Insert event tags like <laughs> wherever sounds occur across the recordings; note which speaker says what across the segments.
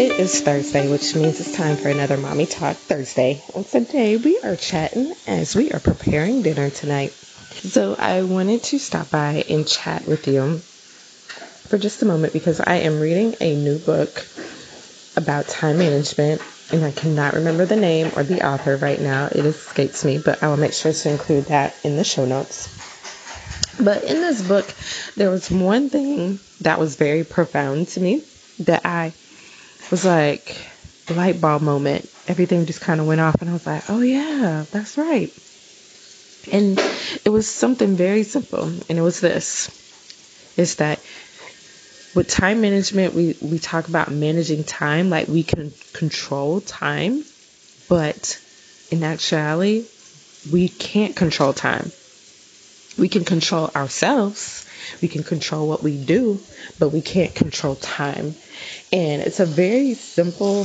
Speaker 1: It is Thursday, which means it's time for another Mommy Talk Thursday. And today we are chatting as we are preparing dinner tonight. So I wanted to stop by and chat with you for just a moment because I am reading a new book about time management and I cannot remember the name or the author right now. It escapes me, but I will make sure to include that in the show notes. But in this book, there was one thing that was very profound to me that I was like light bulb moment. Everything just kind of went off, and I was like, oh, yeah, that's right. And it was something very simple, and it was this is that with time management, we, we talk about managing time like we can control time, but in actuality, we can't control time. We can control ourselves, we can control what we do, but we can't control time. And it's a very simple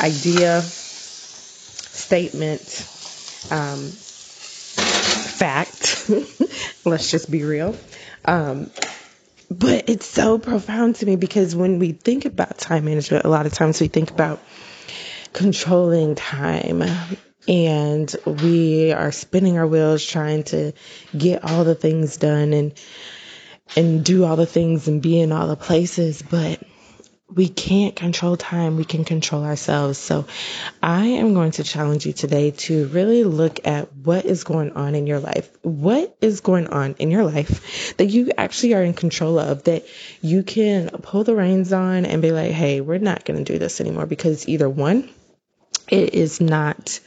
Speaker 1: idea, statement, um, fact. <laughs> Let's just be real. Um, but it's so profound to me because when we think about time management, a lot of times we think about controlling time and we are spinning our wheels trying to get all the things done and and do all the things and be in all the places but we can't control time. We can control ourselves. So i am going to challenge you today to really look at what is going on in your life. What is going on in your life that you actually are in control of that you can pull the reins on and be like hey we're not going to do this anymore because either one it is not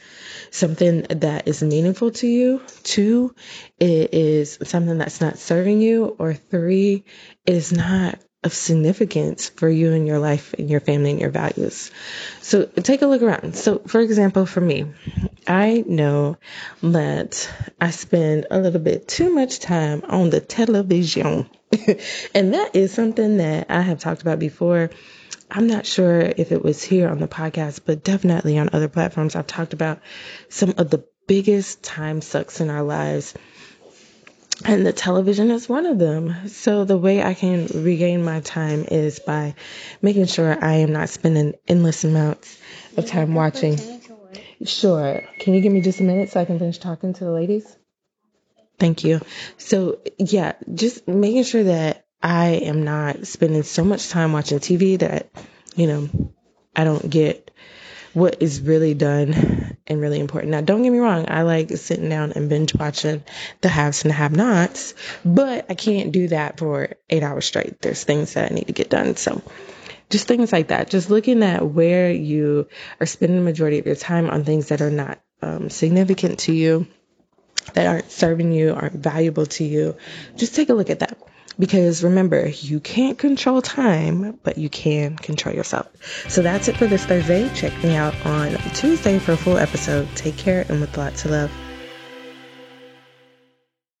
Speaker 1: something that is meaningful to you. Two, it is something that's not serving you. Or three, it is not of significance for you and your life and your family and your values. So take a look around. So, for example, for me, I know that I spend a little bit too much time on the television. <laughs> and that is something that I have talked about before I'm not sure if it was here on the podcast, but definitely on other platforms, I've talked about some of the biggest time sucks in our lives. And the television is one of them. So the way I can regain my time is by making sure I am not spending endless amounts of time watching. Sure. Can you give me just a minute so I can finish talking to the ladies? Thank you. So yeah, just making sure that I am not spending so much time watching TV that, you know, I don't get what is really done and really important. Now, don't get me wrong, I like sitting down and binge watching the haves and the have nots, but I can't do that for eight hours straight. There's things that I need to get done. So, just things like that. Just looking at where you are spending the majority of your time on things that are not um, significant to you, that aren't serving you, aren't valuable to you. Just take a look at that. Because remember, you can't control time, but you can control yourself. So that's it for this Thursday. Check me out on Tuesday for a full episode. Take care and with lots of love.